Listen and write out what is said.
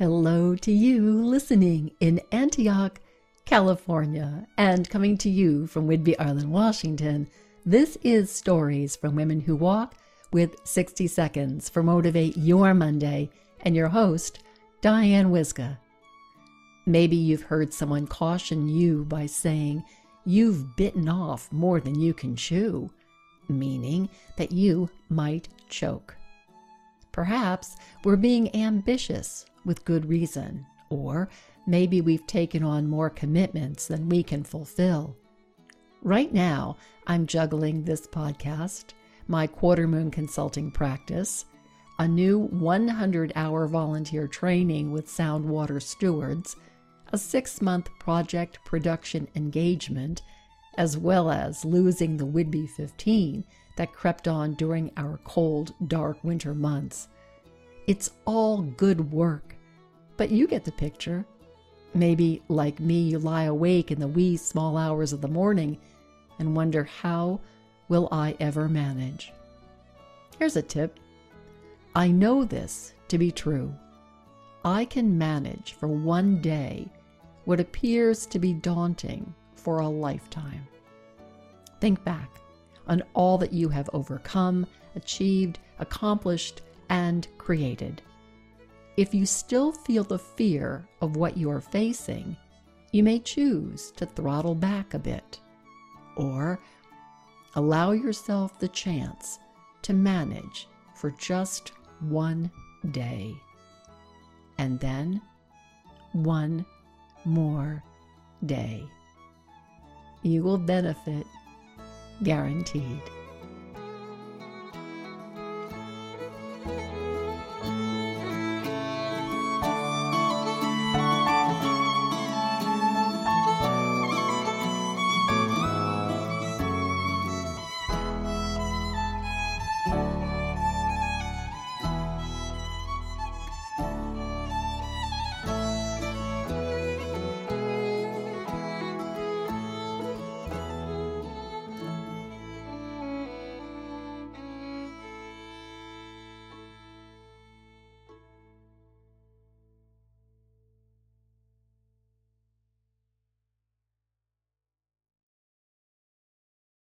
Hello to you listening in Antioch, California, and coming to you from Whidbey Island, Washington. This is Stories from Women Who Walk with 60 Seconds for Motivate Your Monday, and your host, Diane Wyzga. Maybe you've heard someone caution you by saying, You've bitten off more than you can chew, meaning that you might choke. Perhaps we're being ambitious with good reason, or maybe we've taken on more commitments than we can fulfill. Right now, I'm juggling this podcast, my quarter moon consulting practice, a new 100 hour volunteer training with Sound Water Stewards, a six month project production engagement, as well as losing the Whidbey 15 that crept on during our cold, dark winter months. It's all good work, but you get the picture. Maybe, like me, you lie awake in the wee small hours of the morning and wonder how will I ever manage? Here's a tip. I know this to be true. I can manage for one day what appears to be daunting for a lifetime. Think back on all that you have overcome, achieved, accomplished, and created. If you still feel the fear of what you are facing, you may choose to throttle back a bit or allow yourself the chance to manage for just one day. And then one more day. You will benefit guaranteed.